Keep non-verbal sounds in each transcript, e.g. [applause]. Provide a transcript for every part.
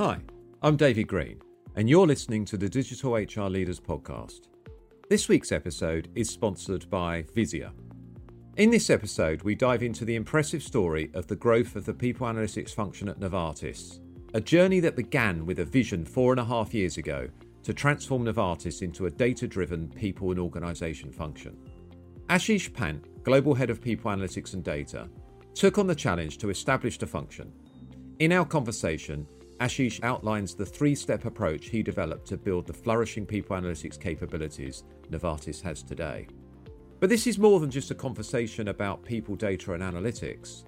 Hi, I'm David Green, and you're listening to the Digital HR Leaders Podcast. This week's episode is sponsored by Visier. In this episode, we dive into the impressive story of the growth of the people analytics function at Novartis, a journey that began with a vision four and a half years ago to transform Novartis into a data driven people and organisation function. Ashish Pant, Global Head of People Analytics and Data, took on the challenge to establish the function. In our conversation, Ashish outlines the three step approach he developed to build the flourishing people analytics capabilities Novartis has today. But this is more than just a conversation about people, data, and analytics.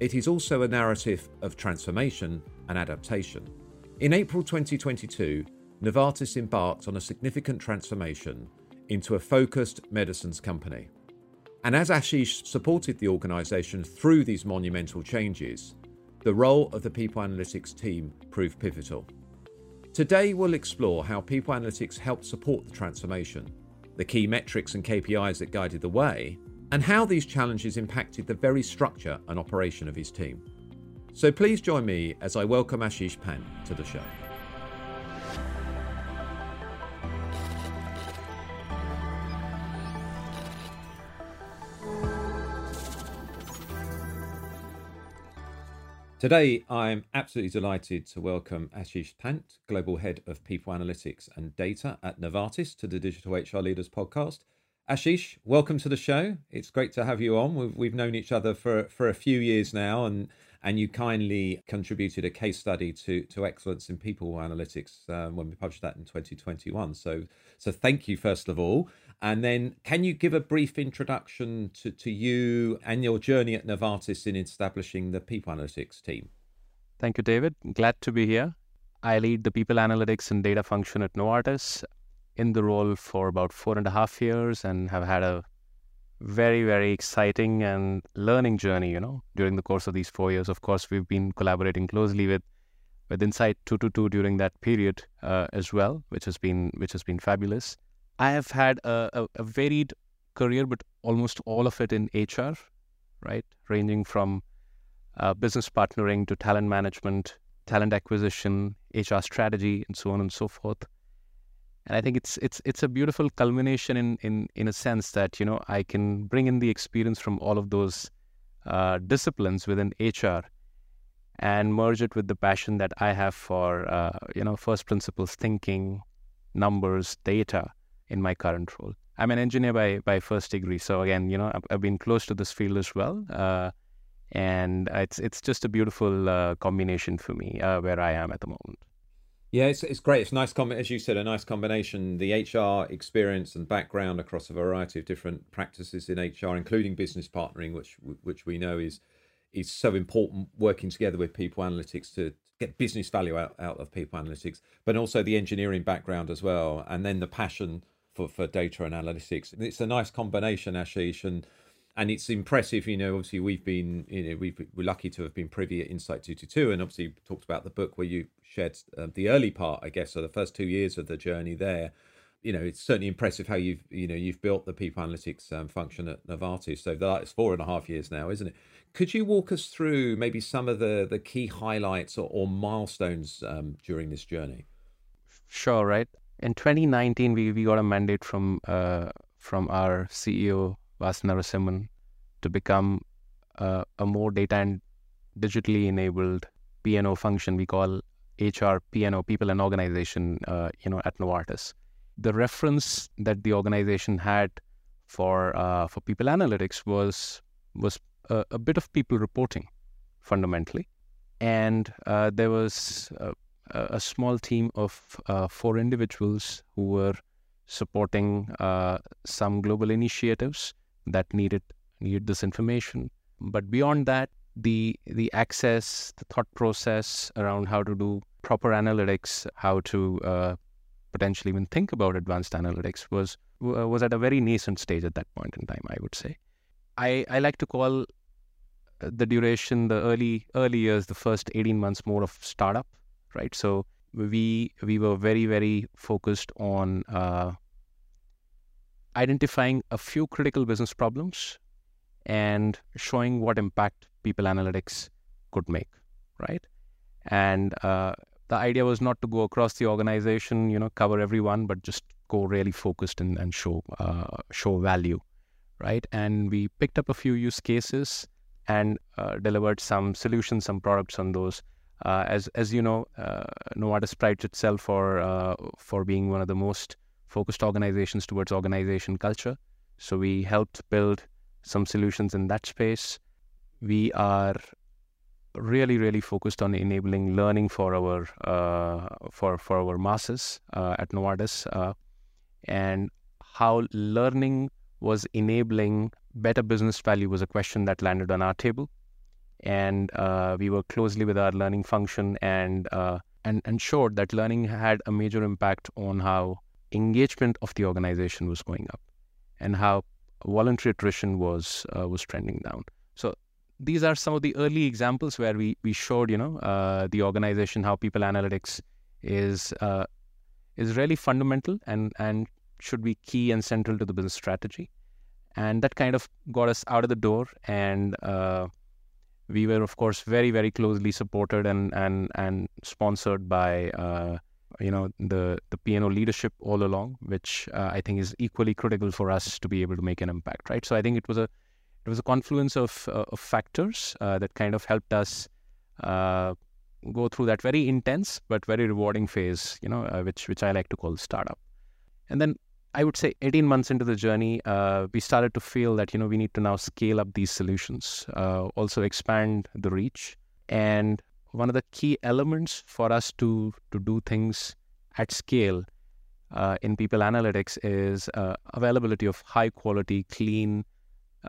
It is also a narrative of transformation and adaptation. In April 2022, Novartis embarked on a significant transformation into a focused medicines company. And as Ashish supported the organisation through these monumental changes, the role of the People Analytics team proved pivotal. Today, we'll explore how People Analytics helped support the transformation, the key metrics and KPIs that guided the way, and how these challenges impacted the very structure and operation of his team. So please join me as I welcome Ashish Pant to the show. Today, I'm absolutely delighted to welcome Ashish Pant, Global Head of People Analytics and Data at Novartis, to the Digital HR Leaders podcast. Ashish, welcome to the show. It's great to have you on. We've, we've known each other for, for a few years now, and, and you kindly contributed a case study to, to excellence in people analytics um, when we published that in 2021. So, so thank you, first of all. And then, can you give a brief introduction to, to you and your journey at Novartis in establishing the people analytics team? Thank you, David. Glad to be here. I lead the people analytics and data function at Novartis in the role for about four and a half years and have had a very, very exciting and learning journey, you know, during the course of these four years. Of course, we've been collaborating closely with with Insight 222 during that period uh, as well, which has been which has been fabulous. I have had a, a, a, varied career, but almost all of it in HR, right? Ranging from uh, business partnering to talent management, talent acquisition, HR strategy, and so on and so forth. And I think it's it's it's a beautiful culmination in in in a sense that you know I can bring in the experience from all of those uh, disciplines within HR and merge it with the passion that I have for uh, you know first principles thinking, numbers, data, in my current role. I'm an engineer by by first degree, so again, you know, I've, I've been close to this field as well, uh, and it's it's just a beautiful uh, combination for me uh, where I am at the moment. Yeah, it's it's great. It's nice, com- as you said, a nice combination. The HR experience and background across a variety of different practices in HR, including business partnering, which which we know is is so important. Working together with people analytics to get business value out, out of people analytics, but also the engineering background as well, and then the passion for, for data and analytics. It's a nice combination, Ashish, and and it's impressive. You know, obviously we've been, you know, we've, we're lucky to have been privy at Insight Two Two Two, and obviously talked about the book where you shared uh, the early part, I guess, so the first two years of the journey there. You know, it's certainly impressive how you've, you know, you've built the people analytics um, function at Novartis. So that's four and a half years now, isn't it? Could you walk us through maybe some of the the key highlights or, or milestones um, during this journey? Sure. Right in 2019, we, we got a mandate from uh, from our CEO Vas Narasimhan to become uh, a more data and digitally enabled P&O function. We call HR P&O, People and Organization, uh, you know, at Novartis. The reference that the organization had for uh, for people analytics was was a, a, bit of people reporting, fundamentally, and uh, there was uh, a small team of uh, four individuals who were supporting uh, some global initiatives that needed needed this information. But beyond that, the the access, the thought process around how to do proper analytics, how to uh, potentially even think about advanced analytics was was at a very nascent stage at that point in time. I would say. I, I like to call uh, the duration, the early early years, the first eighteen months, more of startup right? So we we were very very focused on uh, identifying a few critical business problems and showing what impact people analytics could make, right? And uh, the idea was not to go across the organization, you know, cover everyone, but just go really focused and, and show uh, show value, right? And we picked up a few use cases and uh, delivered some solutions, some products on those. Uh, as as you know, uh, Novartis prides itself for uh, for being one of the most focused organizations towards organization culture. So we helped build some solutions in that space. We are really really focused on enabling learning for our uh, for for our masses uh, at Novartis uh, and how learning was enabling better business value was a question that landed on our table and uh, we worked closely with our learning function and uh, and ensured that learning had a major impact on how engagement of the organization was going up and how voluntary attrition was uh, was trending down. So these are some of the early examples where we we showed you know uh, the organization how people analytics is uh, is really fundamental and and should be key and central to the business strategy. And that kind of got us out of the door and uh, we were of course very very closely supported and and and sponsored by uh, you know the the P&O leadership all along which uh, I think is equally critical for us to be able to make an impact right? So I think it was a it was a confluence of, uh, of factors uh, that kind of helped us uh, go through that very intense but very rewarding phase you know uh, which which I like to call startup. And then I would say 18 months into the journey, uh, we started to feel that you know we need to now scale up these solutions, uh, also expand the reach. And one of the key elements for us to to do things at scale uh, in people analytics is uh, availability of high quality, clean,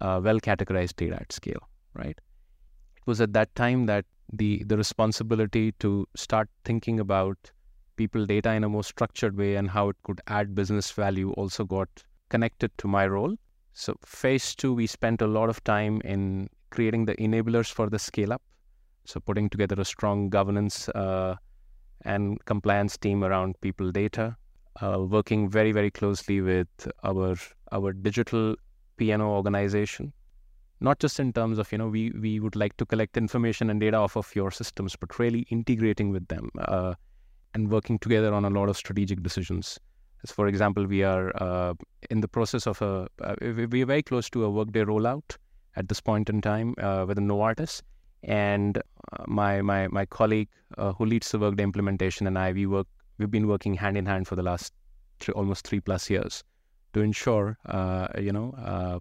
uh, well categorized data at scale. Right. It was at that time that the the responsibility to start thinking about people data in a more structured way and how it could add business value also got connected to my role. So, phase two, we spent a lot of time in creating the enablers for the scale up. So, putting together a strong governance uh, and compliance team around people data, uh, working very, very closely with our our digital P&O organization. Not just in terms of, you know, we, we would like to collect information and data off of your systems, but really integrating with them. Uh, and working together on a lot of strategic decisions. As for example, we are uh, in the process of a, uh, we are very close to a workday rollout at this point in time uh, within Novartis. And uh, my, my, my colleague uh, who leads the workday implementation and I, we work, we've been working hand in hand for the last three, almost three plus years to ensure, uh, you know,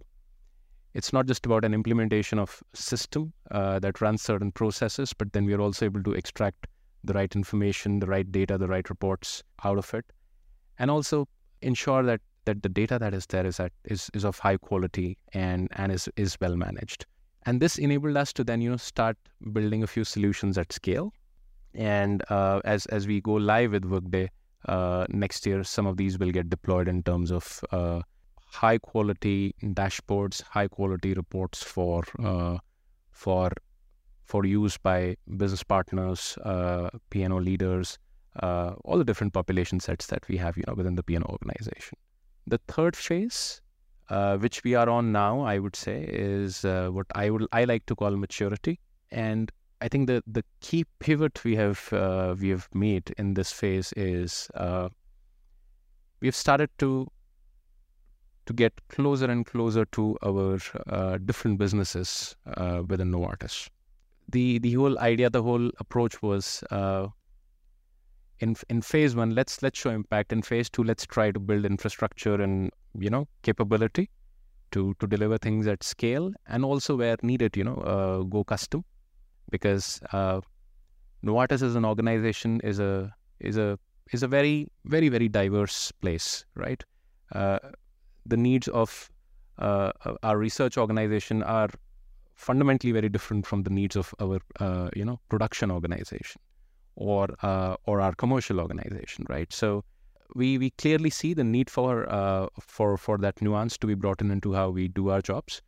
it's not just about an implementation of system that runs certain processes, but then we are also able to extract the right information, the right data, the right reports out of it, and also ensure that that the data that is there is at, is, is of high quality and and is is well managed. And this enabled us to then you know start building a few solutions at scale. And uh, as as we go live with Workday uh, next year, some of these will get deployed in terms of uh, high quality dashboards, high quality reports for uh, for for use by business partners, uh, P&O leaders, uh, all the different population sets that we have, you know, within the P&O organization. The third phase, uh, which we are on now, I would say, is uh, what I would I like to call maturity. And I think the the key pivot we have uh, we have made in this phase is uh, we have started to to get closer and closer to our different businesses within Novartis the the whole idea, the whole approach was uh, in in phase one, let's let's show impact. In phase two, let's try to build infrastructure and you know capability to to deliver things at scale, and also where needed, you know, uh, go custom, because uh, Novartis as an organization is a is a is a very very very diverse place, right? Uh, the needs of uh, our research organization are fundamentally very different from the needs of our uh, you know production organization or uh, or our commercial organization, right? So we we clearly see the need for uh, for for that nuance to be brought in into how we do our jobs.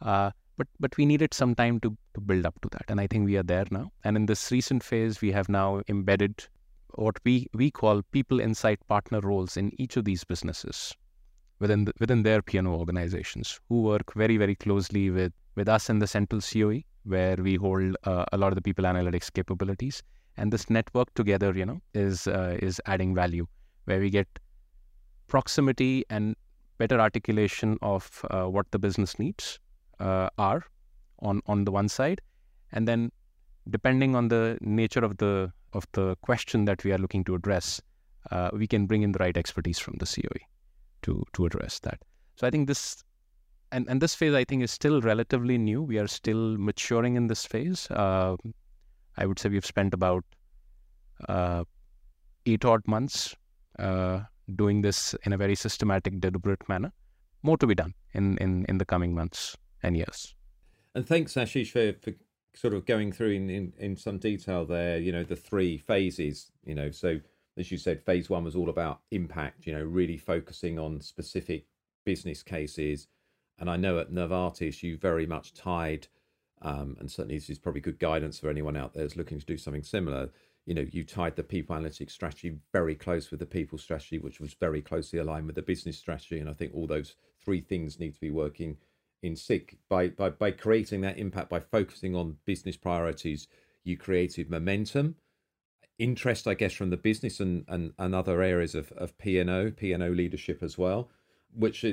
Uh, but but we needed some time to, to build up to that, and I think we are there now. And in this recent phase, we have now embedded what we we call people insight partner roles in each of these businesses within the, within their P&O organizations who work very very closely with with us in the central COE, where we hold uh, a lot of the people analytics capabilities. and this network together, you know, is uh, is adding value, where we get proximity and better articulation of uh, what the business needs uh, are on on the one side, and then depending on the nature of the of the question that we are looking to address, uh, we can bring in the right expertise from the COE to to address that. So I think this and and this phase I think is still relatively new. We are still maturing in this phase. Uh, I would say we've spent about uh, eight odd months uh, doing this in a very systematic, deliberate manner. More to be done in in in the coming months and years. And thanks, Ashish, for, for sort of going through in, in, in some detail there, you know, the three phases, you know, so as you said, phase one was all about impact, you know, really focusing on specific business cases. And I know at Novartis, you very much tied, um, and certainly this is probably good guidance for anyone out there who's looking to do something similar. You know, you tied the people analytics strategy very close with the people strategy, which was very closely aligned with the business strategy. And I think all those three things need to be working in sync by, by by creating that impact by focusing on business priorities you created momentum interest i guess from the business and and, and other areas of, of p&o p&o leadership as well which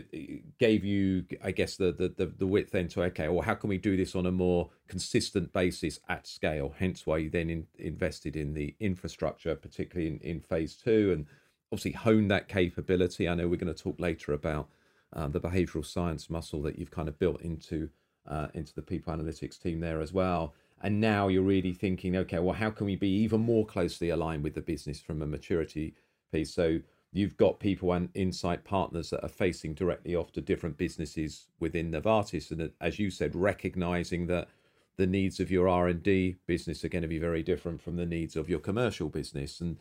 gave you i guess the, the the the width then to okay well how can we do this on a more consistent basis at scale hence why you then in, invested in the infrastructure particularly in, in phase two and obviously hone that capability i know we're going to talk later about um, the behavioral science muscle that you've kind of built into uh, into the people analytics team there as well. And now you're really thinking, okay, well, how can we be even more closely aligned with the business from a maturity piece? So you've got people and insight partners that are facing directly off to different businesses within Novartis, and as you said, recognizing that the needs of your R and D business are going to be very different from the needs of your commercial business, and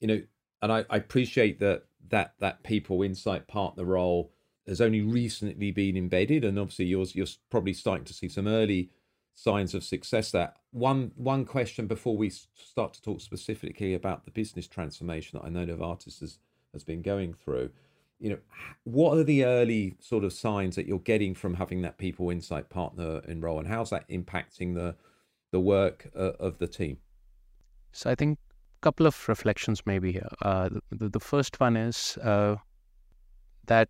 you know, and I, I appreciate that that that people insight partner role has only recently been embedded, and obviously you're you're probably starting to see some early signs of success there. One one question before we start to talk specifically about the business transformation that I know Novartis has has been going through. You know, what are the early sort of signs that you're getting from having that people insight partner in role, and how's that impacting the the work uh, of the team? So I think a couple of reflections maybe here. Uh, the, the first one is uh, that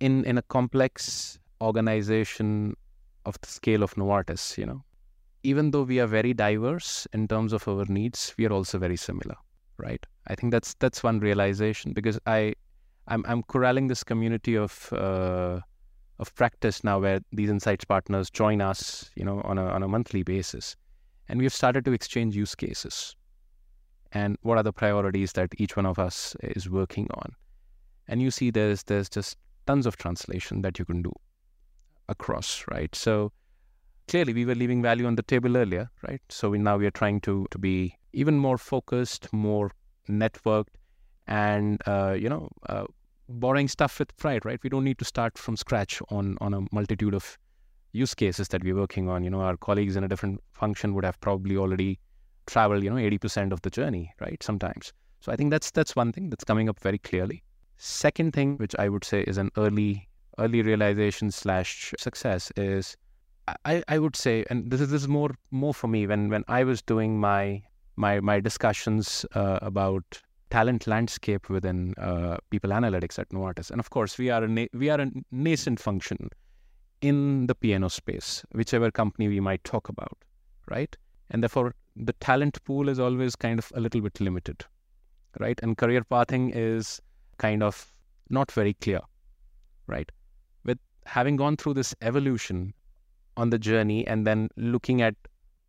in in a complex organization of the scale of Novartis, you know, even though we are very diverse in terms of our needs, we are also very similar, right? I think that's that's one realization because I, I'm I'm corralling this community of uh, of practice now where these insights partners join us, you know, on a on a monthly basis, and we've started to exchange use cases, and what are the priorities that each one of us is working on, and you see there's there's just tons of translation that you can do across, right? So clearly we were leaving value on the table earlier, right? So we now we are trying to to be even more focused, more networked, and uh, you know, uh, borrowing stuff with pride, right? We don't need to start from scratch on on a multitude of use cases that we're working on. You know, our colleagues in a different function would have probably already traveled, you know, eighty percent of the journey, right? Sometimes. So I think that's that's one thing that's coming up very clearly. Second thing, which I would say is an early early realization slash success, is I, I would say, and this is this is more more for me when when I was doing my my my discussions uh, about talent landscape within uh, people analytics at Novartis, and of course we are a na- we are a nascent function in the P&O space, whichever company we might talk about, right? And therefore the talent pool is always kind of a little bit limited, right? And career pathing is kind of not very clear, right? With having gone through this evolution on the journey and then looking at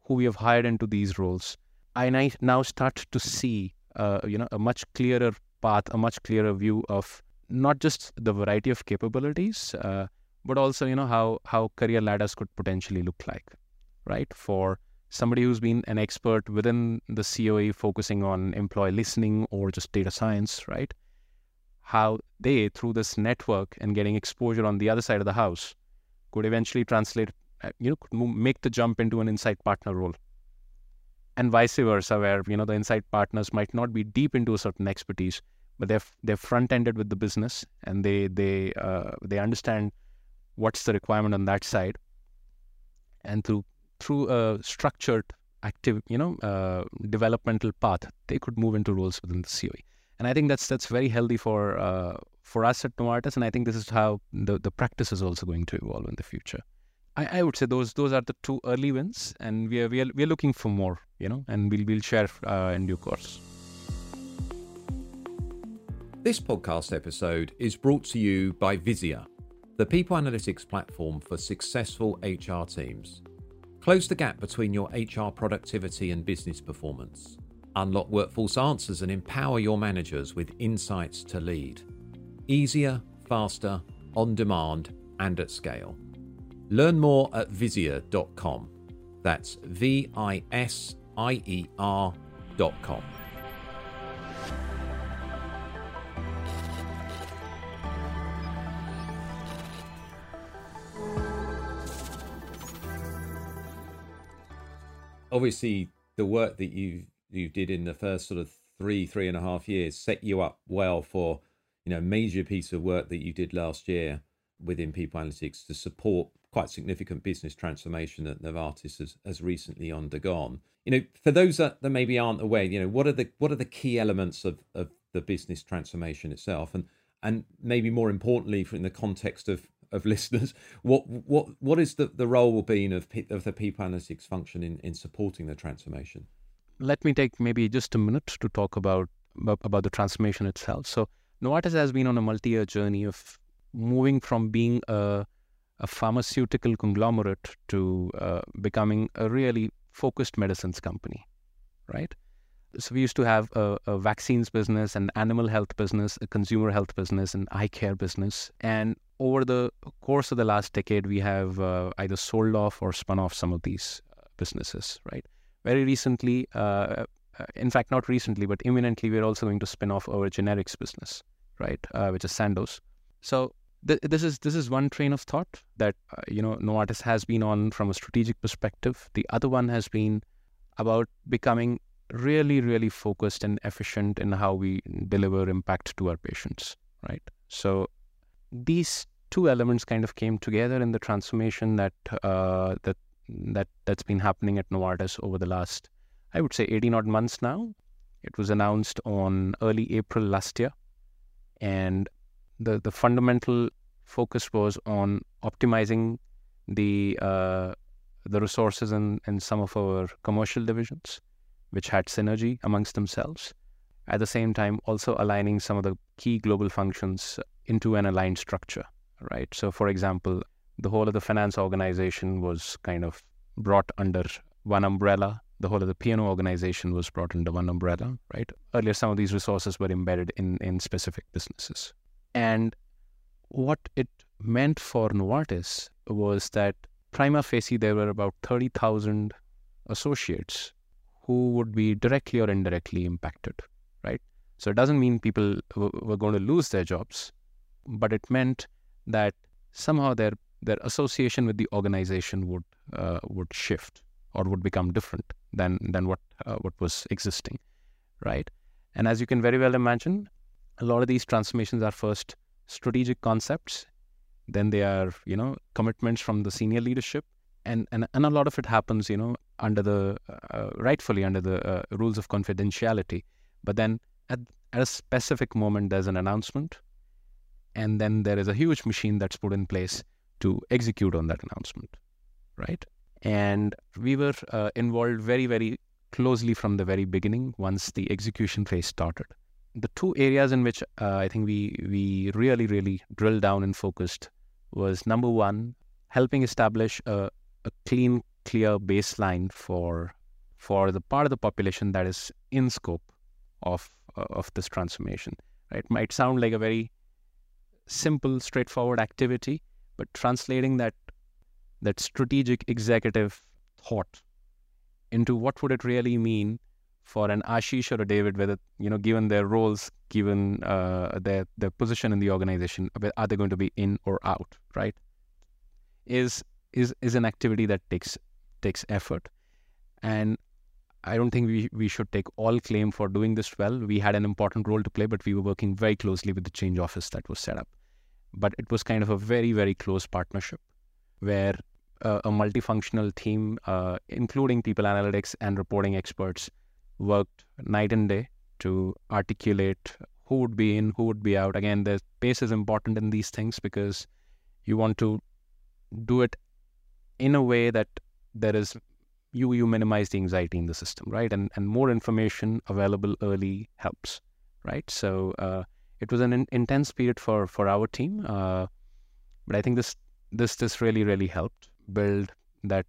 who we have hired into these roles, I now start to see, uh, you know, a much clearer path, a much clearer view of not just the variety of capabilities, uh, but also, you know, how how career ladders could potentially look like, right? For somebody who's been an expert within the COE, focusing on employee listening or just data science, right? how they, through this network and getting exposure on the other side of the house, could eventually translate, you know, could make the jump into an insight partner role. And vice versa, where, you know, the insight partners might not be deep into a certain expertise, but they're, they're front-ended with the business and they, they, uh, they understand what's the requirement on that side. And through, through a structured active, you know, uh, developmental path, they could move into roles within the COE. And I think that's that's very healthy for uh, for us at Novartis. And I think this is how the, the practice is also going to evolve in the future. I, I would say those those are the two early wins, and we are we are, we are looking for more, you know, and we'll we'll share uh, in due course. This podcast episode is brought to you by Visier, the people analytics platform for successful HR teams. Close the gap between your HR productivity and business performance. Unlock workforce answers and empower your managers with insights to lead. Easier, faster, on demand, and at scale. Learn more at Visier.com. That's V I S I E R.com. Obviously, the work that you you did in the first sort of three three and a half years set you up well for you know major piece of work that you did last year within people analytics to support quite significant business transformation that Novartis has, has recently undergone. You know, for those that, that maybe aren't aware, you know, what are the what are the key elements of, of the business transformation itself, and and maybe more importantly, from the context of of [laughs] listeners, what what what is the, the role will be of of the people analytics function in, in supporting the transformation? Let me take maybe just a minute to talk about about the transformation itself. So Novartis has been on a multi-year journey of moving from being a a pharmaceutical conglomerate to uh, becoming a really focused medicines company, right? So we used to have a, a, vaccines business, an animal health business, a consumer health business, an eye care business. And over the course of the last decade, we have uh, either sold off or spun off some of these uh, businesses, right? Very recently, uh, uh, in fact, not recently, but imminently, we're also going to spin off our generics business, right? Uh, which is Sandoz. So th- this is this is one train of thought that uh, you know Novartis has been on from a strategic perspective. The other one has been about becoming really really focused and efficient in how we deliver impact to our patients. Right. So these two elements kind of came together in the transformation that uh, that that that's been happening at Novartis over the last I would say 18 odd months now. It was announced on early April last year, and the the fundamental focus was on optimizing the uh, the resources in, in some of our commercial divisions, which had synergy amongst themselves. At the same time, also aligning some of the key global functions into an aligned structure, right? So, for example, the whole of the finance organization was kind of brought under one umbrella. The whole of the P&O organization was brought under one umbrella, right? Earlier, some of these resources were embedded in, in specific businesses. And what it meant for Novartis was that prima facie there were about 30,000 associates who would be directly or indirectly impacted, right? So it doesn't mean people were going to lose their jobs, but it meant that somehow their their association with the organization would uh, would shift or would become different than than what uh, what was existing, right? And as you can very well imagine, a lot of these transformations are first strategic concepts then they are you know commitments from the senior leadership and and, and a lot of it happens you know under the uh, rightfully under the uh, rules of confidentiality. But then at, at a specific moment there's an announcement and then there is a huge machine that's put in place to execute on that announcement right? And we were uh, involved very very closely from the very beginning once the execution phase started the two areas in which uh, I think we we really really drilled down and focused was number one, helping establish a, a clean, clear baseline for for the part of the population that is in scope of uh, of this transformation. It might sound like a very simple, straightforward activity, but translating that that strategic executive thought into what would it really mean for an Ashish or a David, whether you know, given their roles, given uh, their their position in the organization, are they going to be in or out? Right? Is is is an activity that takes takes effort, and I don't think we we should take all claim for doing this well. We had an important role to play, but we were working very closely with the change office that was set up. But it was kind of a very very close partnership, where a, a multifunctional team, uh, including people analytics and reporting experts, worked night and day to articulate who would be in, who would be out. Again, the pace is important in these things because you want to do it in a way that there is you you minimize the anxiety in the system, right? And and more information available early helps, right? So uh, it was an in, intense period for for our team, uh, but I think this this this really really helped build that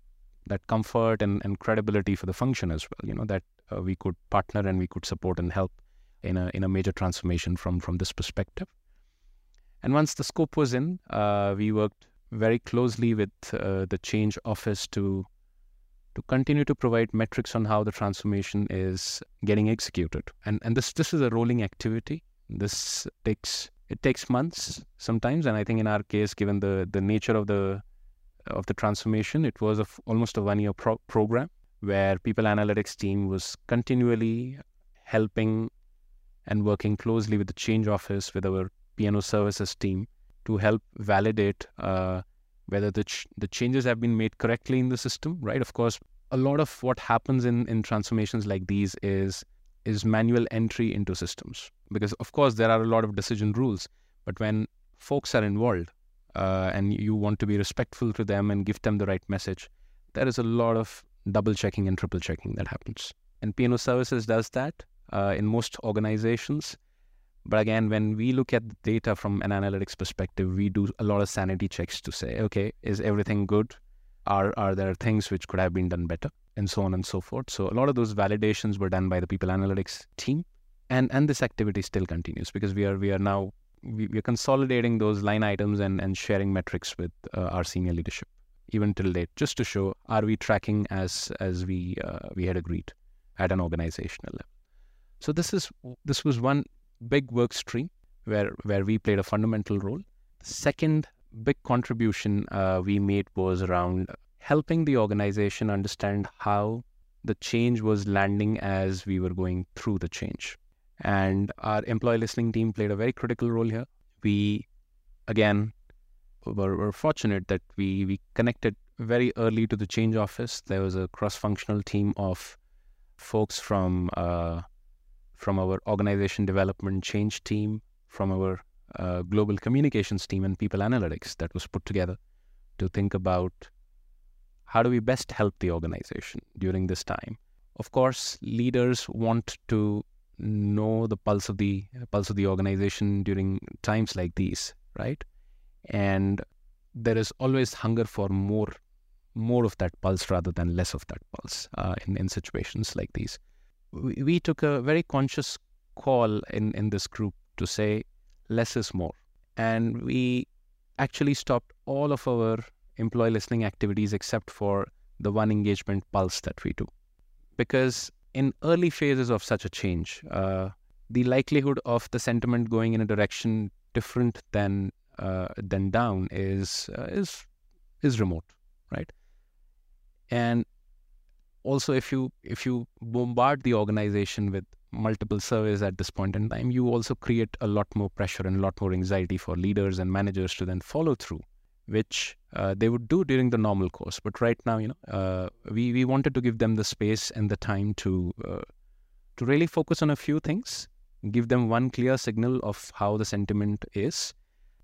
that comfort and, and credibility for the function as well. You know that uh, we could partner and we could support and help in a in a major transformation from from this perspective. And once the scope was in, uh, we worked very closely with uh, the change office to to continue to provide metrics on how the transformation is getting executed. And and this this is a rolling activity. This takes it takes months sometimes, and I think in our case, given the the nature of the of the transformation, it was a, almost a one year pro- program where people analytics team was continually helping and working closely with the change office with our P&O services team to help validate uh, whether the ch- the changes have been made correctly in the system. Right, of course, a lot of what happens in in transformations like these is is manual entry into systems because of course there are a lot of decision rules, but when folks are involved uh, and you want to be respectful to them and give them the right message, there is a lot of double checking and triple checking that happens. And P&O Services does that uh, in most organizations. But again, when we look at the data from an analytics perspective, we do a lot of sanity checks to say, okay, is everything good? Are are there things which could have been done better? And so on and so forth. So a lot of those validations were done by the people analytics team. And and this activity still continues because we are we are now we, we are consolidating those line items and, and sharing metrics with uh, our senior leadership even till date, just to show are we tracking as as we uh, we had agreed at an organizational level. So this is this was one big work stream where where we played a fundamental role. The second big contribution uh, we made was around helping the organization understand how the change was landing as we were going through the change. And our employee listening team played a very critical role here. We, again, were, were fortunate that we, we connected very early to the change office. There was a cross functional team of folks from uh, from our organization development change team, from our uh, global communications team, and people analytics that was put together to think about how do we best help the organization during this time. Of course, leaders want to know the pulse of the pulse of the organization during times like these, right? And there is always hunger for more more of that pulse rather than less of that pulse uh, in, in situations like these. We, we took a very conscious call in, in this group to say less is more. And we actually stopped all of our employee listening activities except for the one engagement pulse that we do. Because in early phases of such a change, uh, the likelihood of the sentiment going in a direction different than uh, than down is uh, is is remote, right? And also, if you if you bombard the organization with multiple surveys at this point in time, you also create a lot more pressure and a lot more anxiety for leaders and managers to then follow through, which uh, they would do during the normal course. But right now, you know, uh, we we wanted to give them the space and the time to uh, to really focus on a few things, give them one clear signal of how the sentiment is,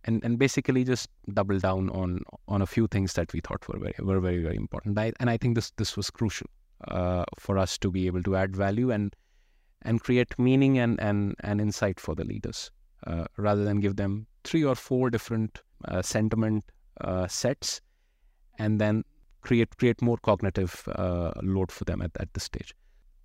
and and basically just double down on on a few things that we thought were very were very very important. I, and I think this this was crucial uh, for us to be able to add value and and create meaning and and, and insight for the leaders uh, rather than give them three or four different uh, sentiment uh, sets and then create create more cognitive uh, load for them at, at this stage.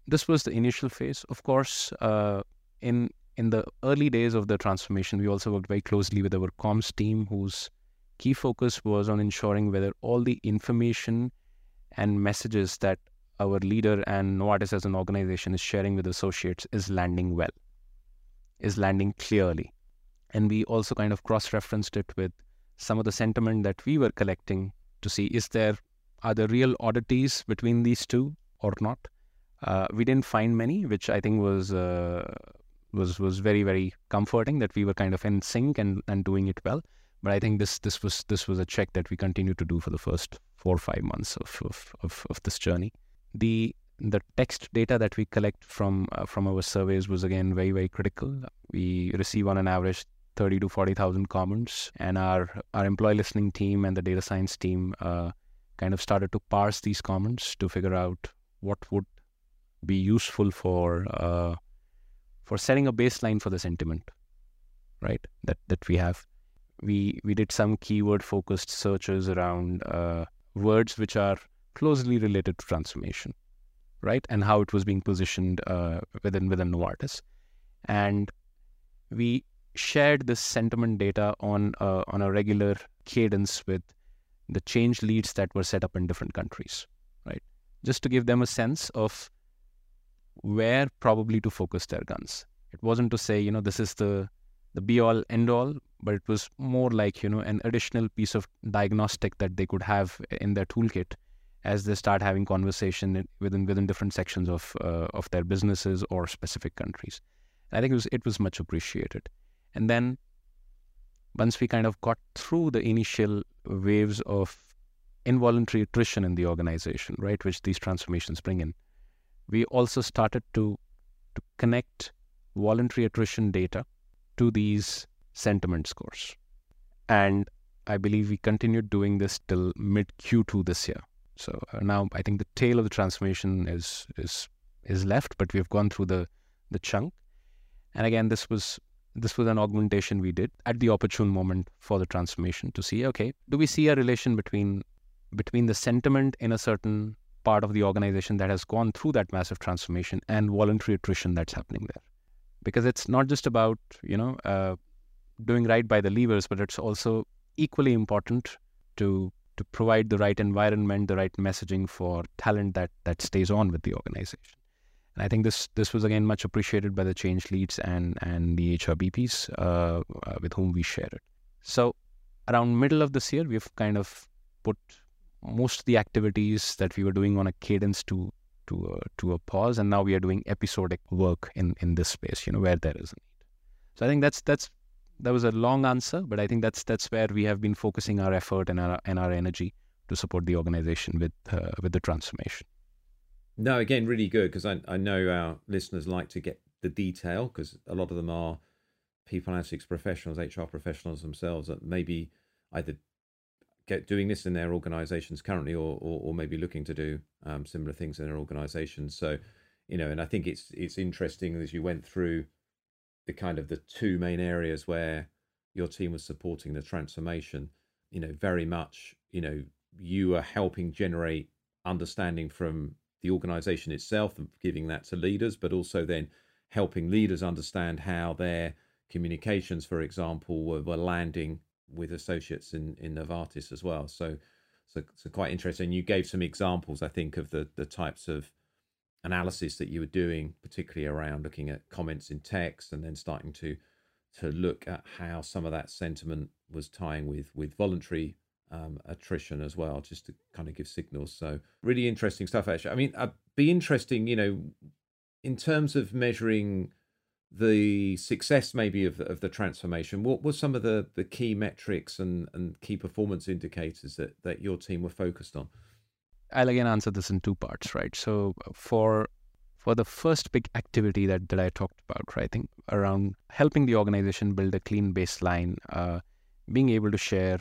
This was the initial phase. Of course, uh, in in the early days of the transformation, we also worked very closely with our comms team, whose key focus was on ensuring whether all the information and messages that our leader and Novartis as an organization is sharing with associates is landing well, is landing clearly. And we also kind of cross referenced it with some of the sentiment that we were collecting to see is there are there real oddities between these two or not. Uh, we didn't find many, which I think was uh, was was very very comforting that we were kind of in sync and and doing it well but I think this this was this was a check that we continued to do for the first four or five months of of, of, of this journey. The the text data that we collect from uh, from our surveys was again very very critical. We receive on an average thirty to forty thousand comments, and our our employee listening team and the data science team uh, kind of started to parse these comments to figure out what would be useful for uh, for setting a baseline for the sentiment, right? That that we have. We we did some keyword focused searches around uh, words which are closely related to transformation right? And how it was being positioned uh, within within Novartis, and we shared this sentiment data on uh, on a regular cadence with the change leads that were set up in different countries, right? Just to give them a sense of where probably to focus their guns. It wasn't to say, you know, this is the the be all end all, but it was more like, you know, an additional piece of diagnostic that they could have in their toolkit as they start having conversation within within different sections of uh, of their businesses or specific countries. And I think it was it was much appreciated. And then once we kind of got through the initial waves of involuntary attrition in the organization, right, which these transformations bring in, we also started to to connect voluntary attrition data to these sentiment scores. And I believe we continued doing this till mid Q2 this year. So uh, now I think the tail of the transformation is is is left, but we've gone through the the chunk. And again, this was this was an augmentation we did at the opportune moment for the transformation to see okay, do we see a relation between between the sentiment in a certain part of the organization that has gone through that massive transformation and voluntary attrition that's happening there? Because it's not just about you know uh, doing right by the levers, but it's also equally important to to provide the right environment, the right messaging for talent that that stays on with the organization. And I think this this was again much appreciated by the change leads and and the HRBPs uh, uh, with whom we shared it. So around middle of this year, we've kind of put most of the activities that we were doing on a cadence to to a, to a pause, and now we are doing episodic work in in this space. You know where there is a need. So I think that's that's that was a long answer, but I think that's that's where we have been focusing our effort and our and our energy to support the organization with uh, with the transformation. No, again, really good because I I know our listeners like to get the detail because a lot of them are people analytics professionals, HR professionals themselves that maybe either get doing this in their organizations currently or or, or maybe looking to do um, similar things in their organizations. So, you know, and I think it's it's interesting as you went through the kind of the two main areas where your team was supporting the transformation you know very much you know you are helping generate understanding from the organization itself and giving that to leaders but also then helping leaders understand how their communications for example were, were landing with associates in in Novartis as well. So so so quite interesting. You gave some examples i think of the the types of analysis that you were doing, particularly around looking at comments in text and then starting to to look at how some of that sentiment was tying with with voluntary um, attrition as well, just to kind of give signals. So really interesting stuff. Actually, I mean, I'd be interesting, you know, in terms of measuring the success maybe of of the transformation. What were some of the the key metrics and and key performance indicators that that your team were focused on? I'll again answer this in two parts, right? So for for the first big activity that, that I talked about, right? I think around helping the organization build a clean baseline, uh, being able to share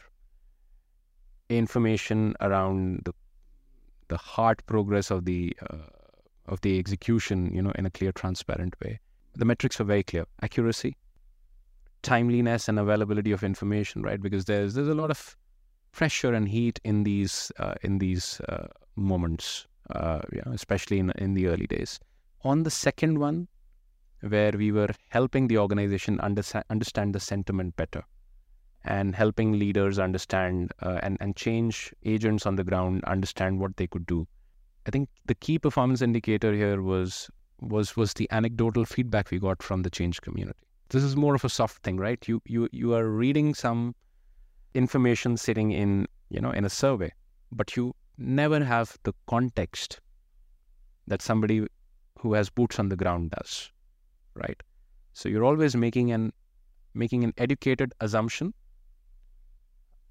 information around the the hard progress of the uh, of the execution, you know, in a clear, transparent way. The metrics are very clear: accuracy, timeliness, and availability of information, right? Because there's there's a lot of pressure and heat in these uh, in these uh, moments, uh, especially in in the early days. On the second one, where we were helping the organization understand understand the sentiment better, and helping leaders understand uh, and and change agents on the ground understand what they could do. I think the key performance indicator here was was was the anecdotal feedback we got from the change community. This is more of a soft thing, right? You you you are reading some information sitting in you know in a survey but you never have the context that somebody who has boots on the ground does right so you're always making an making an educated assumption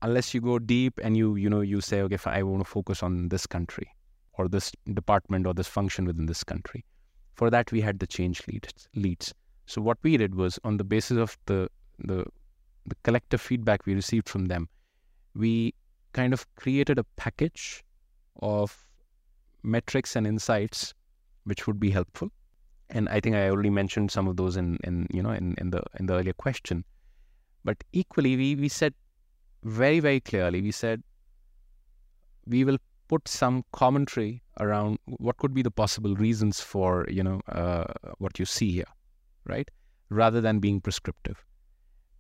unless you go deep and you you know you say okay i want to focus on this country or this department or this function within this country. For that we had the change leads leads. So what we did was on the basis of the the the collective feedback we received from them we kind of created a package of metrics and insights which would be helpful. And i think i already mentioned some of those in in you know in, in the in the earlier question. But equally we we said very very clearly we said we will put some commentary around what could be the possible reasons for you know uh, what you see here right rather than being prescriptive.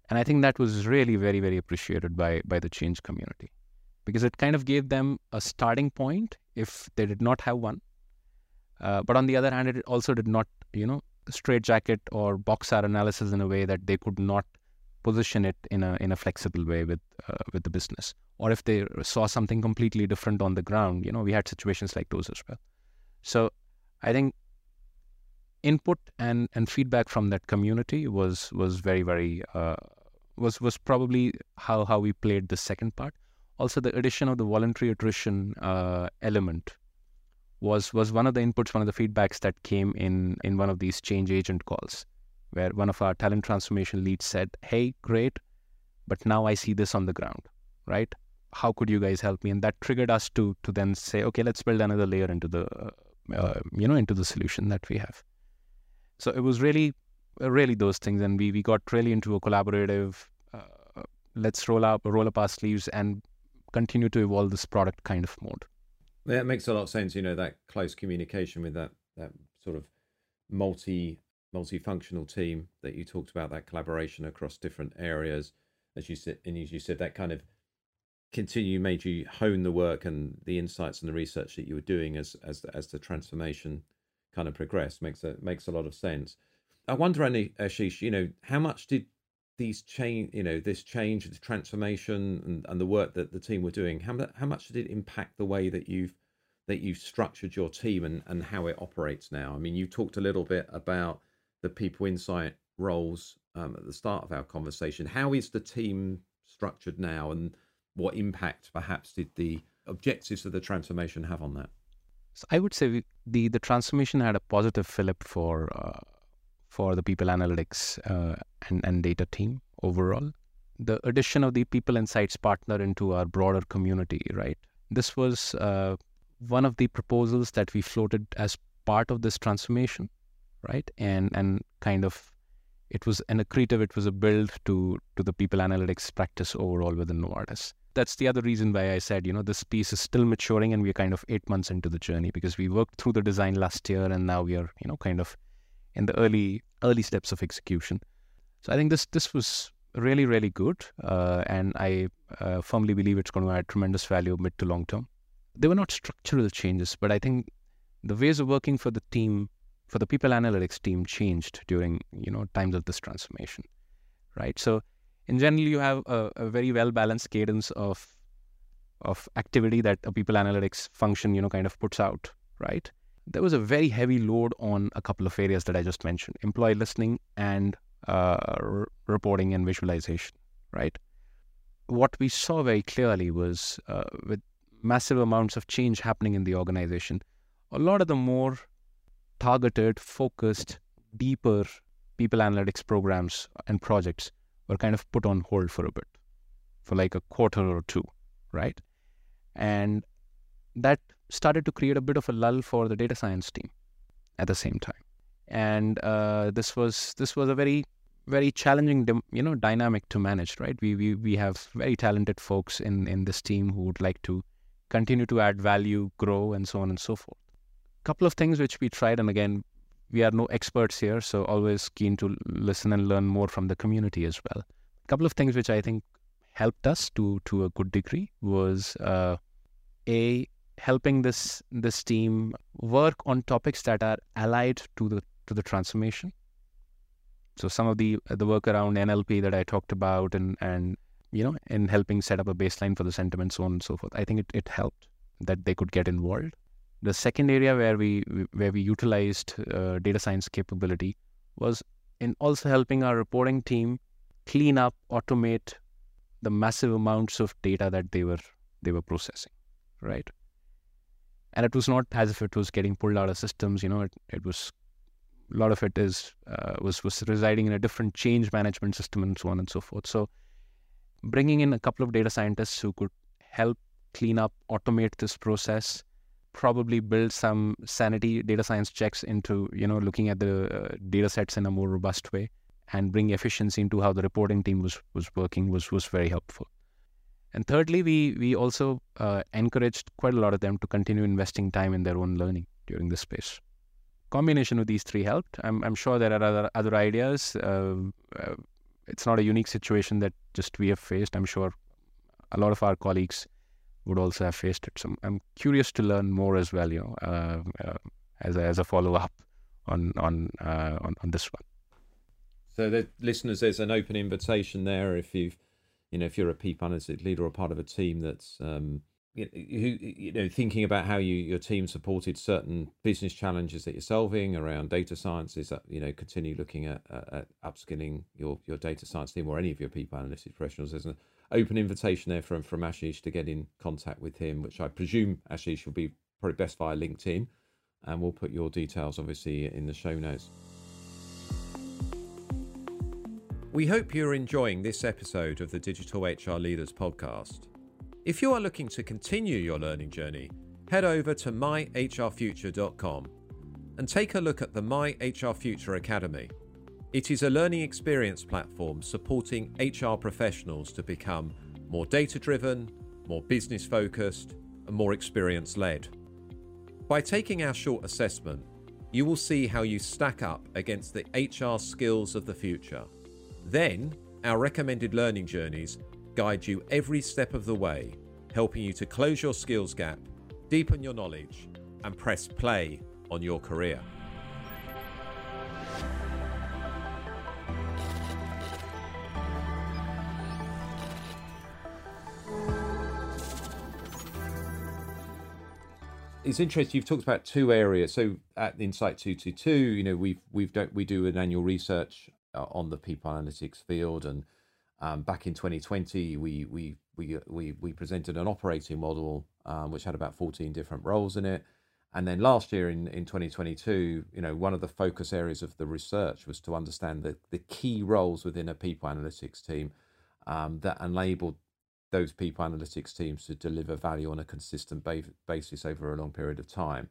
And i think that was really very very appreciated by by the change community because it kind of gave them a starting point if they did not have one. Uh, but on the other hand it also did not you know straitjacket or box our analysis in a way that they could not position it in a in a flexible way with uh, with the business. Or if they saw something completely different on the ground you know we had situations like those as well. So i think input and and feedback from that community was was very very uh, was was probably how how we played the second part. Also the addition of the voluntary attrition uh, element was was one of the inputs one of the feedbacks that came in in one of these change agent calls where one of our talent transformation leads said hey great but now i see this on the ground right? How could you guys help me? And that triggered us to to then say okay let's build another layer into the uh, you know into the solution that we have. So it was really really those things and we we got really into a collaborative uh, let's roll up roll up our sleeves and continue to evolve this product kind of mode. That makes a lot of sense you know that close communication with that that sort of multi multifunctional team that you talked about that collaboration across different areas as you said and as you said that kind of continue made you hone the work and the insights and the research that you were doing as as the, as the transformation kind of progressed makes a makes a lot of sense. I wonder, Ashish, you know, how much did these change, you know, this change, the transformation, and, and the work that the team were doing, how how much did it impact the way that you've that you've structured your team and and how it operates now? I mean, you talked a little bit about the people insight roles um, at the start of our conversation. How is the team structured now, and what impact perhaps did the objectives of the transformation have on that? So I would say we, the the transformation had a positive fillip for uh, for the people analytics uh, and and data team overall. The addition of the people insights partner into our broader community, right? This was uh, one of the proposals that we floated as part of this transformation, right? And and kind of it was an accretive, it was a build to to the people analytics practice overall within Novartis that's the other reason why I said, you know, this piece is still maturing and we're kind of eight months into the journey because we worked through the design last year and now we are, you know, kind of in the early early steps of execution. So I think this this was really really good, uh, and I uh, firmly believe it's going to add tremendous value mid to long term. They were not structural changes, but I think the ways of working for the team, for the people analytics team, changed during you know times of this transformation, right? So in general you have a, a very well balanced cadence of of activity that a people analytics function you know kind of puts out right there was a very heavy load on a couple of areas that i just mentioned employee listening and uh, r- reporting and visualization right what we saw very clearly was uh, with massive amounts of change happening in the organization a lot of the more targeted focused deeper people analytics programs and projects were kind of put on hold for a bit, for like a quarter or two, right? And that started to create a bit of a lull for the data science team at the same time. And uh, this was this was a very very challenging you know dynamic to manage, right? We we we have very talented folks in in this team who would like to continue to add value, grow, and so on and so forth. Couple of things which we tried, and again, we are no experts here, so always keen to listen and learn more from the community as well. A couple of things which I think helped us to to a good degree was uh, a helping this this team work on topics that are allied to the to the transformation. So some of the the work around NLP that I talked about and and you know in helping set up a baseline for the sentiment, so on and so forth. I think it, it helped that they could get involved. The second area where we where we utilized uh, data science capability was in also helping our reporting team clean up, automate the massive amounts of data that they were they were processing, right? And it was not as if it was getting pulled out of systems. You know, it, it was a lot of it is uh, was was residing in a different change management system and so on and so forth. So bringing in a couple of data scientists who could help clean up, automate this process, probably build some sanity data science checks into you know looking at the uh, data sets in a more robust way and bring efficiency into how the reporting team was was working was was very helpful. And thirdly, we we also uh, encouraged quite a lot of them to continue investing time in their own learning during this space. Combination of these three helped. I'm I'm sure there are other other ideas. Uh, uh, it's not a unique situation that just we have faced. I'm sure a lot of our colleagues would also have faced it. So I'm curious to learn more as well. You know, uh, uh, as a, as a follow up on on, uh, on on this one. So, the listeners, there's an open invitation there. If you've, you know, if you're a people analytics leader or part of a team that's, um, you, you know, thinking about how you your team supported certain business challenges that you're solving around data science, is that uh, you know continue looking at, at upskilling your your data science team or any of your people analytics professionals. There's an open invitation there from from Ashish to get in contact with him, which I presume Ashish will be probably best via LinkedIn, and we'll put your details obviously in the show notes. We hope you're enjoying this episode of the Digital HR Leaders podcast. If you are looking to continue your learning journey, head over to myhrfuture.com and take a look at the My HR Future Academy. It is a learning experience platform supporting HR professionals to become more data driven, more business focused, and more experience led. By taking our short assessment, you will see how you stack up against the HR skills of the future. Then, our recommended learning journeys guide you every step of the way, helping you to close your skills gap, deepen your knowledge, and press play on your career. it's interesting. You've talked about two areas. So at Insight Two Two Two, you know, we've we've don't we do an annual research uh, on the people analytics field. And um, back in 2020, we we we we we presented an operating model um, which had about 14 different roles in it. And then last year in, in 2022, you know, one of the focus areas of the research was to understand the, the key roles within a people analytics team um, that enabled those people analytics teams to deliver value on a consistent ba- basis over a long period of time.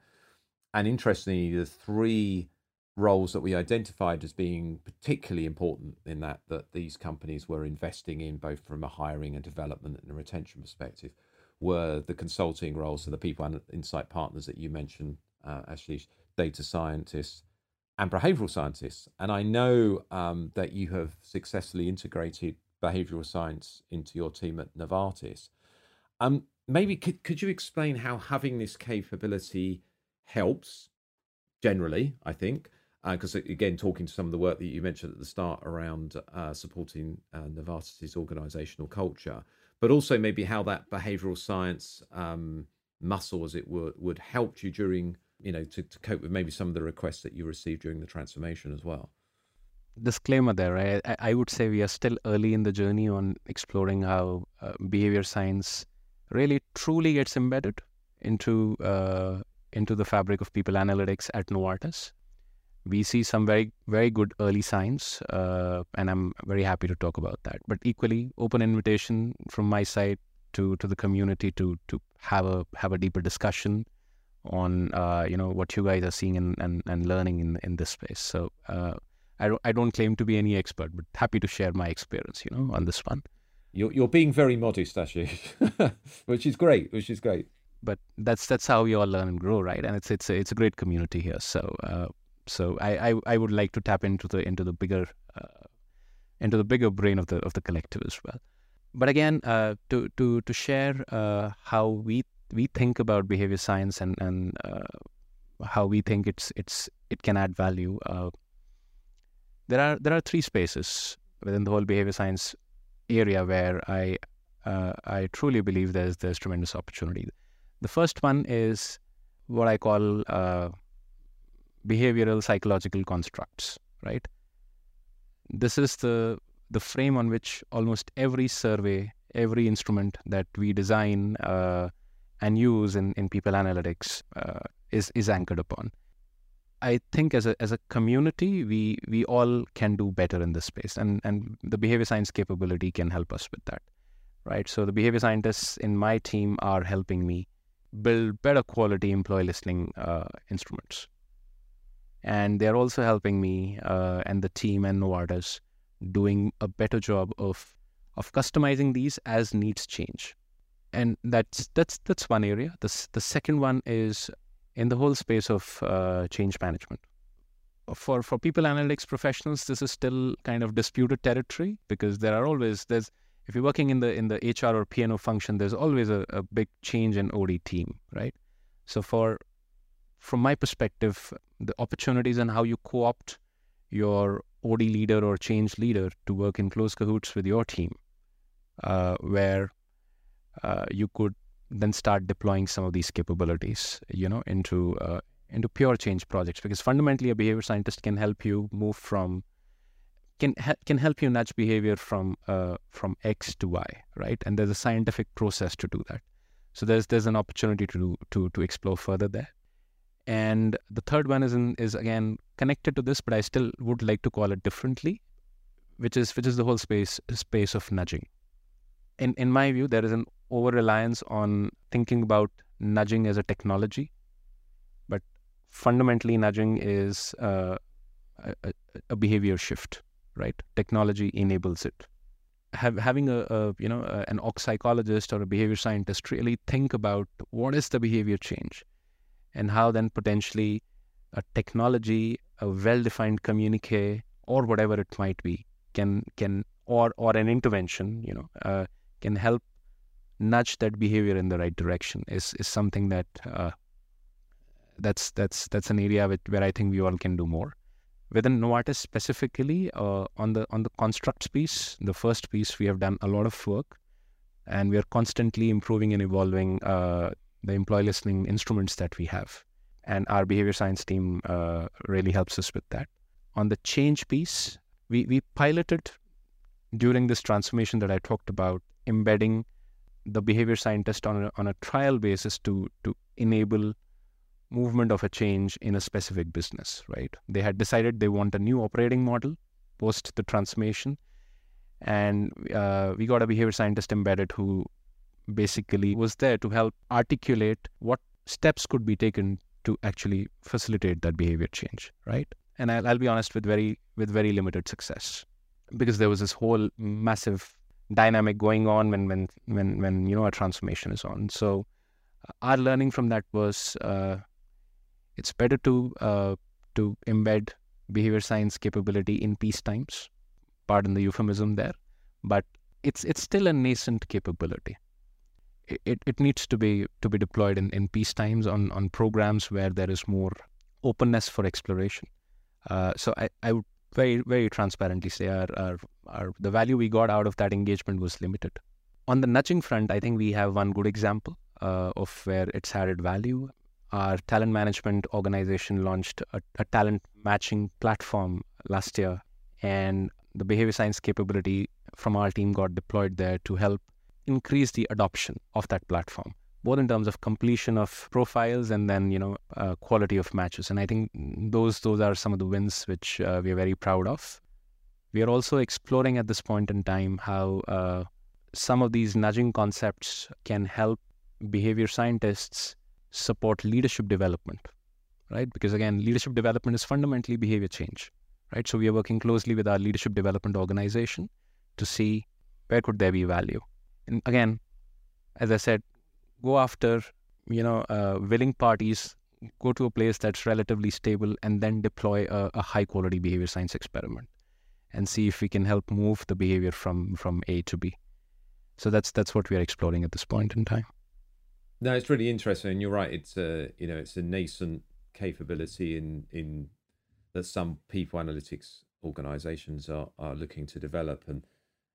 And interestingly, the three roles that we identified as being particularly important in that that these companies were investing in both from a hiring and development and a retention perspective were the consulting roles of the people and insight partners that you mentioned uh, actually data scientists and behavioral scientists. And i know um, that you have successfully integrated behavioral science into your team at novartis. Um, maybe could, could you explain how having this capability helps generally i think because uh, again, talking to some of the work that you mentioned at the start around uh, supporting uh, Novartis's organizational culture, but also maybe how that behavioral science um, muscle, as it were, would help you during, you know, to, to cope with maybe some of the requests that you received during the transformation as well. Disclaimer there? I, I would say we are still early in the journey on exploring how uh, behavior science really truly gets embedded into uh, into the fabric of people analytics at Novartis we see some very very good early signs uh, and i'm very happy to talk about that. But equally open invitation from my side to to the community to to have a have a deeper discussion on uh, you know what you guys are seeing and, and, and learning in in this space. So uh, I don't I don't claim to be any expert but happy to share my experience you know on this one. You're you're being very modest Ashish [laughs] which is great which is great. But that's that's how we all learn and grow right? And it's it's a, it's a great community here. So uh, so I, I, I would like to tap into the into the bigger uh, into the bigger brain of the of the collective as well. But again, uh, to to to share uh, how we we think about behavior science and and uh, how we think it's it's it can add value. Uh, there are there are three spaces within the whole behavior science area where I uh, I truly believe there's there's tremendous opportunity. The first one is what I call behavioral psychological constructs, right? This is the the frame on which almost every survey every instrument that we design uh, and use in, in people analytics uh, is is anchored upon. I think as a as a community, we we all can do better in this space, and and the behavior science capability can help us with that, right? So the behavior scientists in my team are helping me build better quality employee listening uh, instruments, and they're also helping me uh, and the team and Novartis doing a better job of of customizing these as needs change. And that's that's that's one area. The, the second one is in the whole space of uh, change management. For for people analytics professionals this is still kind of disputed territory because there are always there's if you're working in the in the hr or P&O function there's always a, a big change in od team right? So for from my perspective the opportunities and how you co-opt your od leader or change leader to work in close cahoots with your team uh, where uh, you could then start deploying some of these capabilities, you know, into uh, into pure change projects. Because fundamentally, a behavior scientist can help you move from can can help you nudge behavior from uh, from X to Y, right? And there's a scientific process to do that. So there's there's an opportunity to to to explore further there. And the third one is in, is again connected to this, but I still would like to call it differently, which is which is the whole space space of nudging. In in my view, there is an over reliance on thinking about nudging as a technology, but fundamentally, nudging is uh, a, a, behavior shift, right? Technology enables it. Have, having a, a you know an org psychologist or a behavior scientist really think about what is the behavior change, and how then potentially a technology, a well-defined communique, or whatever it might be, can can or or an intervention, you know, uh, can help nudge that behavior in the right direction is is something that uh, that's that's that's an area with, where I think we all can do more. Within Novartis specifically, uh, on the on the constructs piece, the first piece, we have done a lot of work, and we are constantly improving and evolving uh, the employee listening instruments that we have, and our behavior science team uh, really helps us with that. On the change piece, we we piloted during this transformation that I talked about, embedding the behavior scientist on a, on a trial basis to to enable movement of a change in a specific business right? They had decided they want a new operating model post the transformation. And uh, we got a behavior scientist embedded who basically was there to help articulate what steps could be taken to actually facilitate that behavior change right and I'll, I'll be honest with very with very limited success because there was this whole massive dynamic going on when when when when you know a transformation is on. So uh, our learning from that was uh, it's better to uh, to embed behavior science capability in peace times. Pardon the euphemism there, but it's it's still a nascent capability. It, it, needs to be to be deployed in, in peace times on, on programs where there is more openness for exploration. Uh, so I, I would very very transparently say our, our, our the value we got out of that engagement was limited. On the nudging front, I think we have one good example uh, of where it's added value. Our talent management organization launched a, a talent matching platform last year, and the behavior science capability from our team got deployed there to help increase the adoption of that platform both in terms of completion of profiles and then you know uh, quality of matches. And i think those those are some of the wins which uh, we are very proud of. We are also exploring at this point in time how uh, some of these nudging concepts can help behavior scientists support leadership development right? Because again leadership development is fundamentally behavior change right? So we are working closely with our leadership development organization to see where could there be value and again as i said go after you know uh, willing parties go to a place that's relatively stable and then deploy a, a, high quality behavior science experiment and see if we can help move the behavior from from a to b. So that's that's what we are exploring at this point in time. No it's really interesting and you're right it's a you know it's a nascent capability in in that some people analytics organizations are are looking to develop and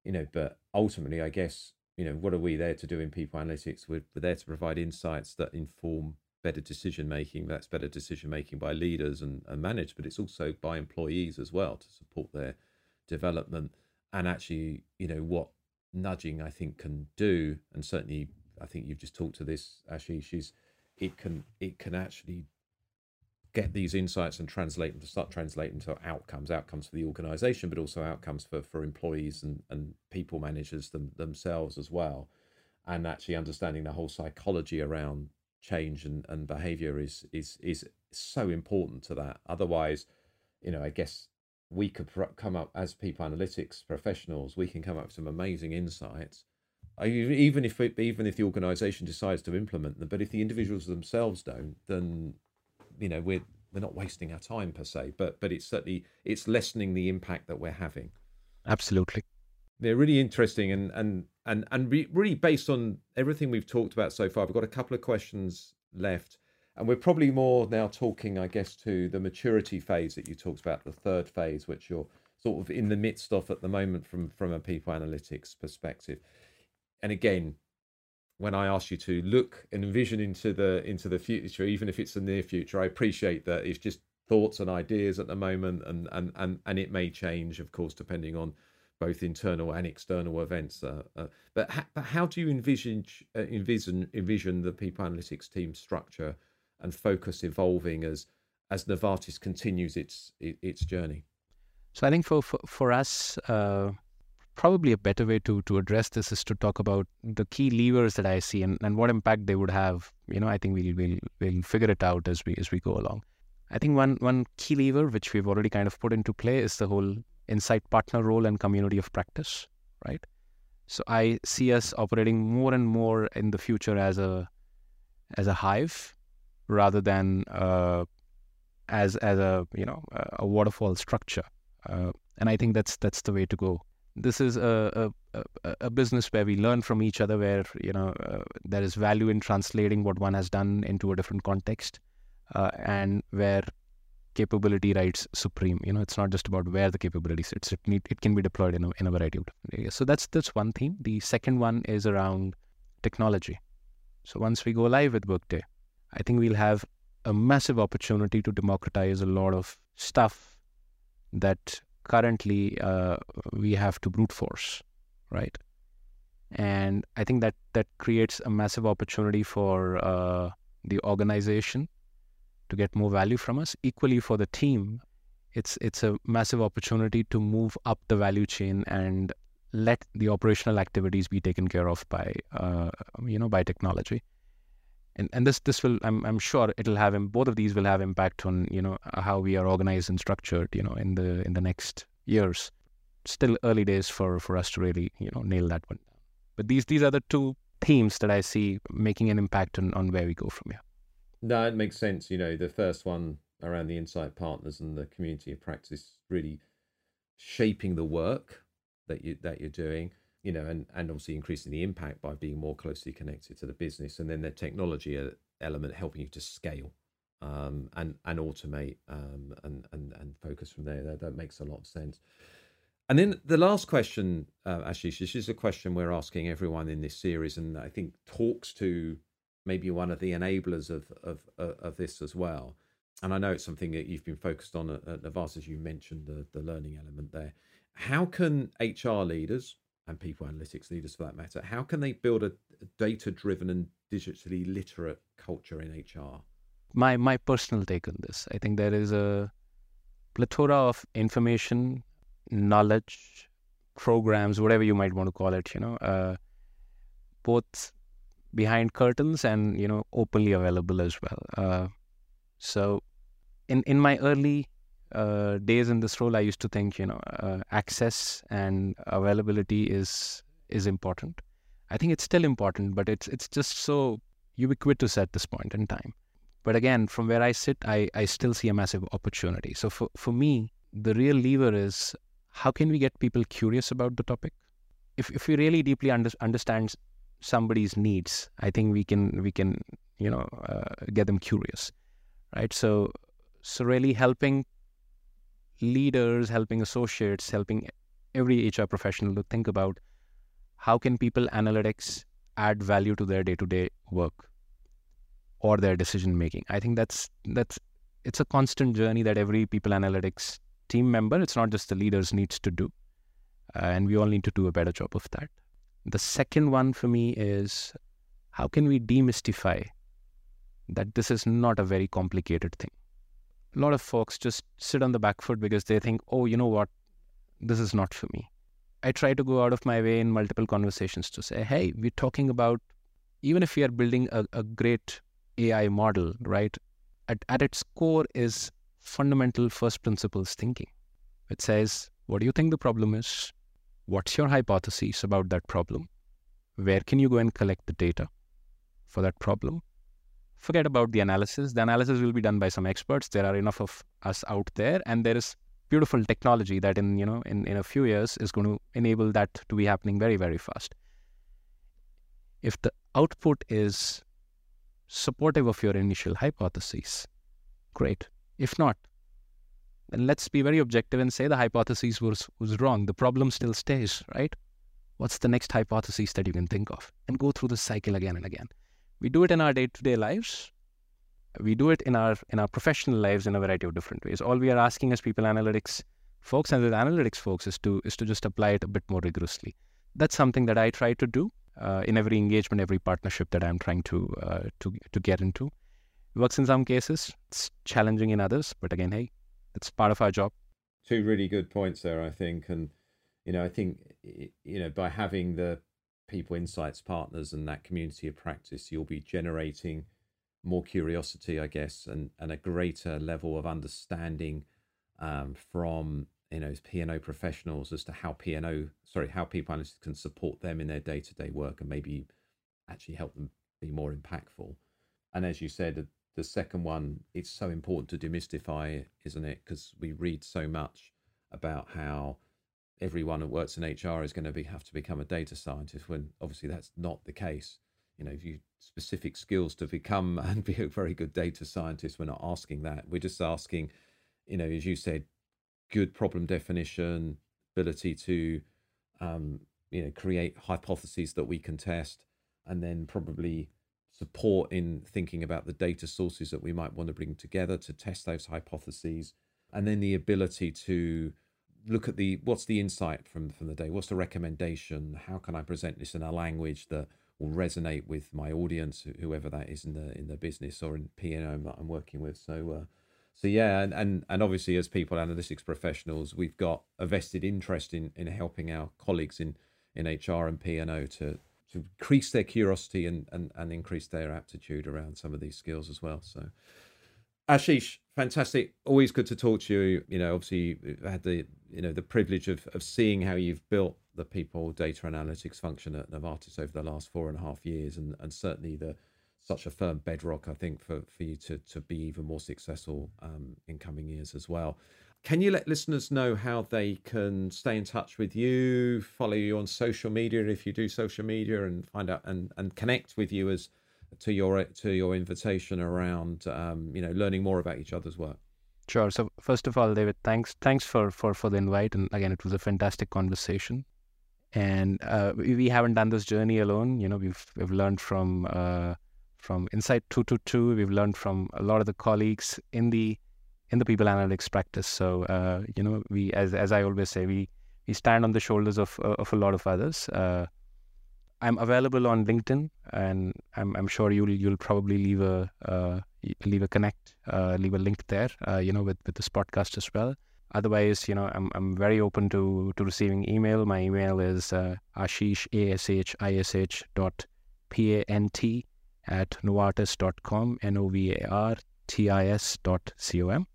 you know but ultimately i guess you know, what are we there to do in people analytics? We're, we're there to provide insights that inform better decision making. That's better decision making by leaders and, and managed, but it's also by employees as well to support their development. And actually, you know, what nudging, I think, can do, and certainly, I think you've just talked to this, Ashish, is it can it can actually get these insights and translate them to start translating to outcomes, outcomes for the organization, but also outcomes for, for employees and, and people managers them, themselves as well. And actually understanding the whole psychology around change and, and behavior is, is, is so important to that. Otherwise, you know, I guess we could come up as people analytics professionals, we can come up with some amazing insights. Even if it, even if the organization decides to implement them, but if the individuals themselves don't, then you know we're we're not wasting our time per se, but but it's certainly it's lessening the impact that we're having. Absolutely, they're really interesting and and and and re- really based on everything we've talked about so far. We've got a couple of questions left, and we're probably more now talking, I guess, to the maturity phase that you talked about, the third phase, which you're sort of in the midst of at the moment from from a people analytics perspective. And again, when I ask you to look and envision into the into the future, even if it's the near future, I appreciate that it's just thoughts and ideas at the moment, and and and and it may change, of course, depending on both internal and external events. Uh, uh, but ha- but how do you envision uh, envision envision the people analytics team structure and focus evolving as as Novartis continues its its journey? So I think for for, for us uh, probably a better way to to address this is to talk about the key levers that I see and, and what impact they would have. You know, I think we'll we'll we'll figure it out as we as we go along. I think one one key lever which we've already kind of put into play is the whole insight partner role and community of practice, right? So I see us operating more and more in the future as a as a hive rather than uh, as as a you know a waterfall structure. Uh, and I think that's that's the way to go this is a, a, a, business where we learn from each other, where you know uh, there is value in translating what one has done into a different context, uh, and where capability rights supreme. You know, it's not just about where the capability sits; it need, it can be deployed in a, in a variety of different areas. So that's that's one theme. The second one is around technology. So once we go live with Workday, I think we'll have a massive opportunity to democratize a lot of stuff that currently uh, we have to brute force, right? And I think that that creates a massive opportunity for uh, the organization to get more value from us. Equally for the team, it's it's a massive opportunity to move up the value chain and let the operational activities be taken care of by uh, you know by technology and and this this will I'm I'm sure it'll have both of these will have impact on you know uh, how we are organized and structured you know in the in the next years. Still early days for for us to really you know nail that one. But these these are the two themes that I see making an impact on on where we go from here. No, it makes sense. You know, the first one around the insight partners and the community of practice really shaping the work that you that you're doing you know, and, and obviously increasing the impact by being more closely connected to the business, and then the technology uh, element helping you to scale um, and and automate um, and and and focus from there. That, that makes a lot of sense. And then the last question, uh, Ashish, this is a question we're asking everyone in this series, and I think talks to maybe one of the enablers of of of this as well. And I know it's something that you've been focused on at, at Novartis, as you mentioned the the learning element there. How can HR leaders, and people analytics leaders for that matter, how can they build a data driven and digitally literate culture in HR? My my personal take on this, I think there is a plethora of information, knowledge, programs, whatever you might want to call it, you know, uh, both behind curtains and you know openly available as well. Uh, so, in in my early uh, days in this role, I used to think, you know, uh, access and availability is is important. I think it's still important, but it's it's just so ubiquitous at this point in time. But again, from where I sit, I, I still see a massive opportunity. So for, for me, the real lever is how can we get people curious about the topic? If if we really deeply under, understand somebody's needs, I think we can we can you know uh, get them curious, right? So so really helping leaders, helping associates, helping every HR professional to think about how can people analytics add value to their day-to-day work or their decision making. I think that's that's it's a constant journey that every people analytics team member, it's not just the leaders, needs to do, uh, and we all need to do a better job of that. The second one for me is how can we demystify that this is not a very complicated thing? A lot of folks just sit on the back foot because they think, oh, you know what, this is not for me. I try to go out of my way in multiple conversations to say, hey, we're talking about, even if we are building a, a great AI model, right? At, at its core is fundamental first principles thinking. It says, what do you think the problem is? What's your hypothesis about that problem? Where can you go and collect the data for that problem? Forget about the analysis. The analysis will be done by some experts. There are enough of us out there, and there is beautiful technology that in you know in, in a few years is going to enable that to be happening very very fast. If the output is supportive of your initial hypotheses great. If not then let's be very objective and say the hypothesis was was wrong. The problem still stays right? What's the next hypothesis that you can think of? And go through the cycle again and again we do it in our day-to-day lives we do it in our in our professional lives in a variety of different ways. All we are asking as people analytics folks and the analytics folks is to is to just apply it a bit more rigorously. That's something that I try to do uh, in every engagement, every partnership that I'm trying to uh, to to get into. It works in some cases, it's challenging in others, but again, hey, it's part of our job. Two really good points there, I think, and you know, I think you know by having the people insights partners and that community of practice, you'll be generating more curiosity, I guess, and, and a greater level of understanding um, from you know P&O professionals as to how P&O, sorry, how people analysts can support them in their day to day work and maybe actually help them be more impactful. And as you said, the second one, it's so important to demystify, isn't it? Because we read so much about how everyone who works in HR is going to be have to become a data scientist when obviously that's not the case you know, you specific skills to become [laughs] and be a very good data scientist. We're not asking that. We're just asking, you know, as you said, good problem definition, ability to, um, you know, create hypotheses that we can test, and then probably support in thinking about the data sources that we might want to bring together to test those hypotheses, and then the ability to look at the what's the insight from from the day, what's the recommendation, how can I present this in a language that will resonate with my audience, whoever that is in the in the business or in P and O that I'm working with. So, uh, so yeah, and, and and obviously as people analytics professionals, we've got a vested interest in in helping our colleagues in in HR and P and O to to increase their curiosity and, and and increase their aptitude around some of these skills as well. So. Ashish, fantastic. Always good to talk to you. You know, obviously, you've had the you know the privilege of of seeing how you've built the people data analytics function at Novartis over the last four and a half years, and, and certainly the such a firm bedrock, I think, for, for you to, to be even more successful um, in coming years as well. Can you let listeners know how they can stay in touch with you, follow you on social media if you do social media, and find out and, and connect with you as to your to your invitation around um, you know learning more about each other's work? Sure. So first of all, David, thanks thanks for for for the invite, and again, it was a fantastic conversation and uh, we haven't done this journey alone. You know, we've we've learned from uh, from Insight Two Two Two. We've learned from a lot of the colleagues in the in the people analytics practice. So uh, you know, we as as I always say, we we stand on the shoulders of of a lot of others. Uh, I'm available on LinkedIn, and I'm I'm sure you'll you'll probably leave a uh, leave a connect, leave a link there. you know, with with this podcast as well. Otherwise you know i'm, I'm very open to to receiving email. My email is uh, ashish a-s-h-i-s-h dot p-a-n-t at novartis.com n-o-v-a-r-t-i-s dot c-o-m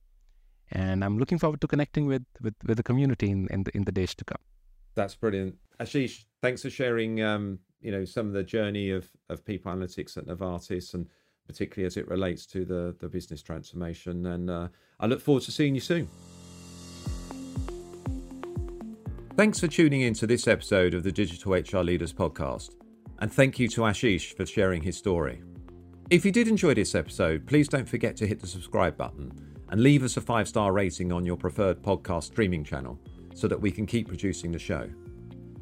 and i'm looking forward to connecting with with, with the community in, in the in the days to come. That's brilliant. Ashish thanks for sharing um you know some of the journey of of people analytics at novartis and particularly as it relates to the the business transformation and uh, i look forward to seeing you soon Thanks for tuning in to this episode of the Digital HR Leaders podcast, and thank you to Ashish for sharing his story. If you did enjoy this episode, please don't forget to hit the subscribe button and leave us a five star rating on your preferred podcast streaming channel so that we can keep producing the show.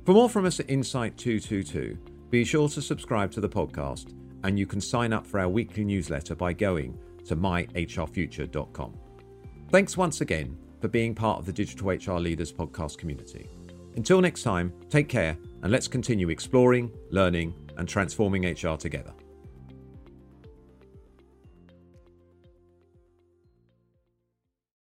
For more from us at Insight 222, be sure to subscribe to the podcast and you can sign up for our weekly newsletter by going to myhrfuture.com. Thanks once again for being part of the Digital HR Leaders podcast community. Until next time, take care and let's continue exploring, learning, and transforming HR together.